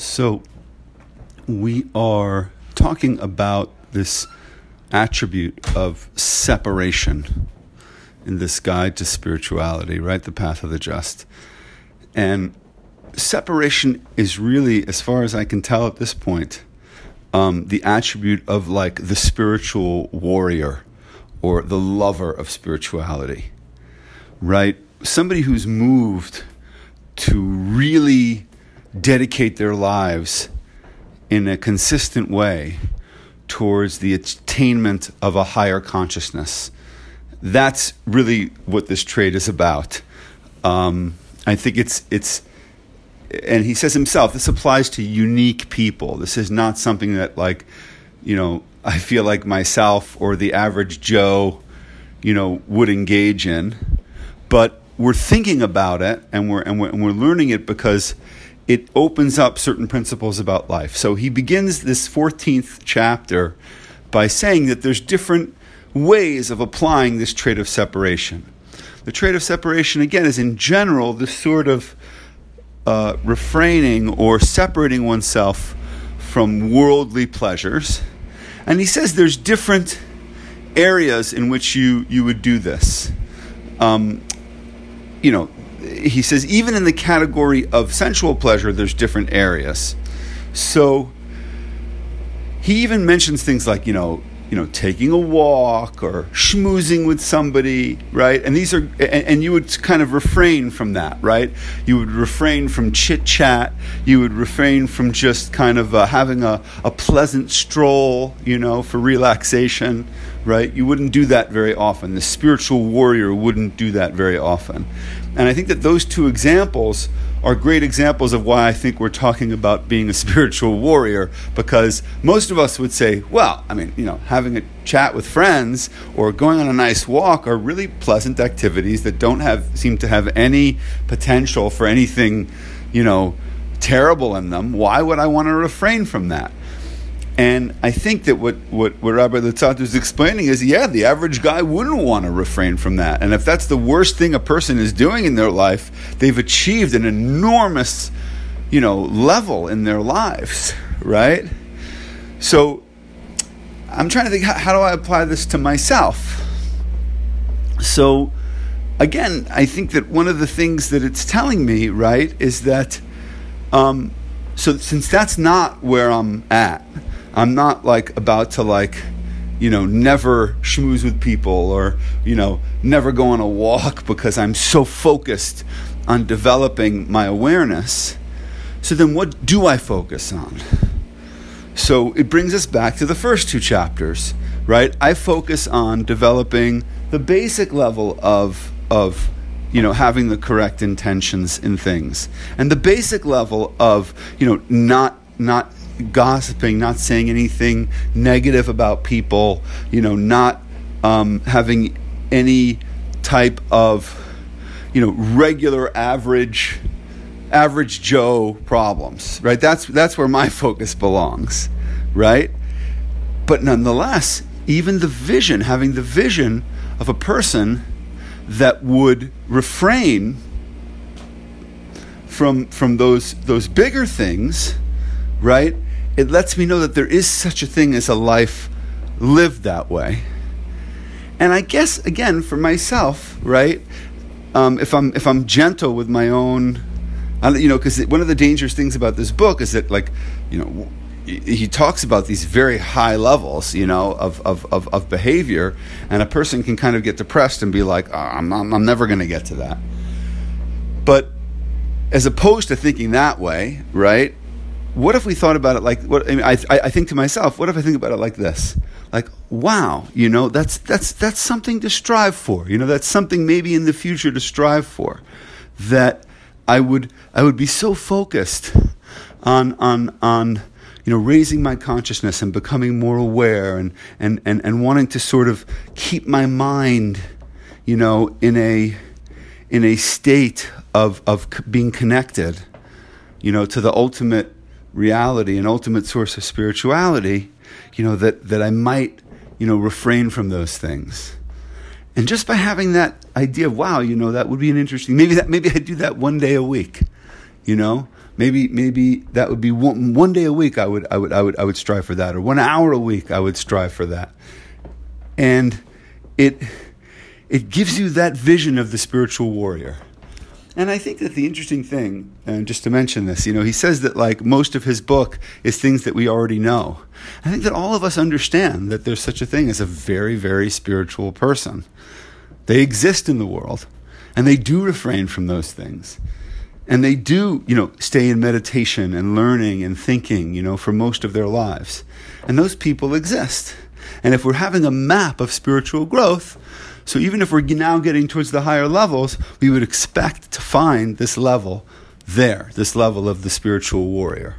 So, we are talking about this attribute of separation in this guide to spirituality, right? The path of the just. And separation is really, as far as I can tell at this point, um, the attribute of like the spiritual warrior or the lover of spirituality, right? Somebody who's moved to really dedicate their lives in a consistent way towards the attainment of a higher consciousness. That's really what this trade is about. Um, I think it's it's, and he says himself, this applies to unique people. This is not something that like, you know, I feel like myself or the average Joe, you know, would engage in, but we're thinking about it and we're and we're, and we're learning it because it opens up certain principles about life. So he begins this 14th chapter by saying that there's different ways of applying this trait of separation. The trait of separation, again, is in general the sort of uh, refraining or separating oneself from worldly pleasures. And he says there's different areas in which you, you would do this. Um, you know, he says even in the category of sensual pleasure, there's different areas. So he even mentions things like you know you know taking a walk or schmoozing with somebody right? And these are and, and, you would kind of refrain from that right? You would refrain from chit chat. You would refrain from just kind of uh, having a, a pleasant stroll you know for relaxation right? You wouldn't do that very often. The spiritual warrior wouldn't do that very often and I think that those two examples are great examples of why I think we're talking about being a spiritual warrior because most of us would say, well, I mean, you know, having a chat with friends or going on a nice walk are really pleasant activities that don't have seem to have any potential for anything, you know, terrible in them. Why would I want to refrain from that? And I think that what, what, what Rabbi Luzzatto is explaining is, yeah, the average guy wouldn't want to refrain from that. And if that's the worst thing a person is doing in their life, they've achieved an enormous, you know, level in their lives, right? So I'm trying to think, how, how do I apply this to myself? So again, I think that one of the things that it's telling me, right, is that, um, so since that's not where I'm at, I'm not like about to like, you know, never schmooze with people or, you know, never go on a walk because I'm so focused on developing my awareness. So then what do I focus on? So it brings us back to the first two chapters, right? I focus on developing the basic level of of you know having the correct intentions in things and the basic level of you know not not gossiping, not saying anything negative about people, you know, not um, having any type of, you know, regular average average Joe problems, right? That's that's where my focus belongs, right? But nonetheless, even the vision, having the vision of a person that would refrain from from those those bigger things, right? It lets me know that there is such a thing as a life lived that way. And I guess again for myself, right? Um, if I'm if I'm gentle with my own, you know, because one of the dangerous things about this book is that, like, you know, he talks about these very high levels, you know, of, of, of, of behavior, and a person can kind of get depressed and be like, oh, I'm, I'm, I'm never going to get to that. But as opposed to thinking that way, right? What if we thought about it like what I, mean, I, I think to myself what if i think about it like this? Like wow you know that's that's that's something to strive for. You know that's something maybe in the future to strive for. That i would i would be so focused on on on you know raising my consciousness and becoming more aware and and and, and wanting to sort of keep my mind you know in a in a state of of being connected you know to the ultimate reality, an ultimate source of spirituality, you know, that, that I might, you know, refrain from those things. And just by having that idea of, wow, you know, that would be an interesting, maybe that, maybe I do that one day a week, you know, maybe maybe that would be one, one day a week I would I would I would I would strive for that or one hour a week I would strive for that. And it it gives you that vision of the spiritual warrior and I think that the interesting thing, and just to mention this, you know, he says that like most of his book is things that we already know. I think that all of us understand that there's such a thing as a very, very spiritual person. They exist in the world, and they do refrain from those things. And they do, you know, stay in meditation and learning and thinking, you know, for most of their lives. And those people exist. And if we're having a map of spiritual growth, so even if we're now getting towards the higher levels, we would expect to find this level there, this level of the spiritual warrior.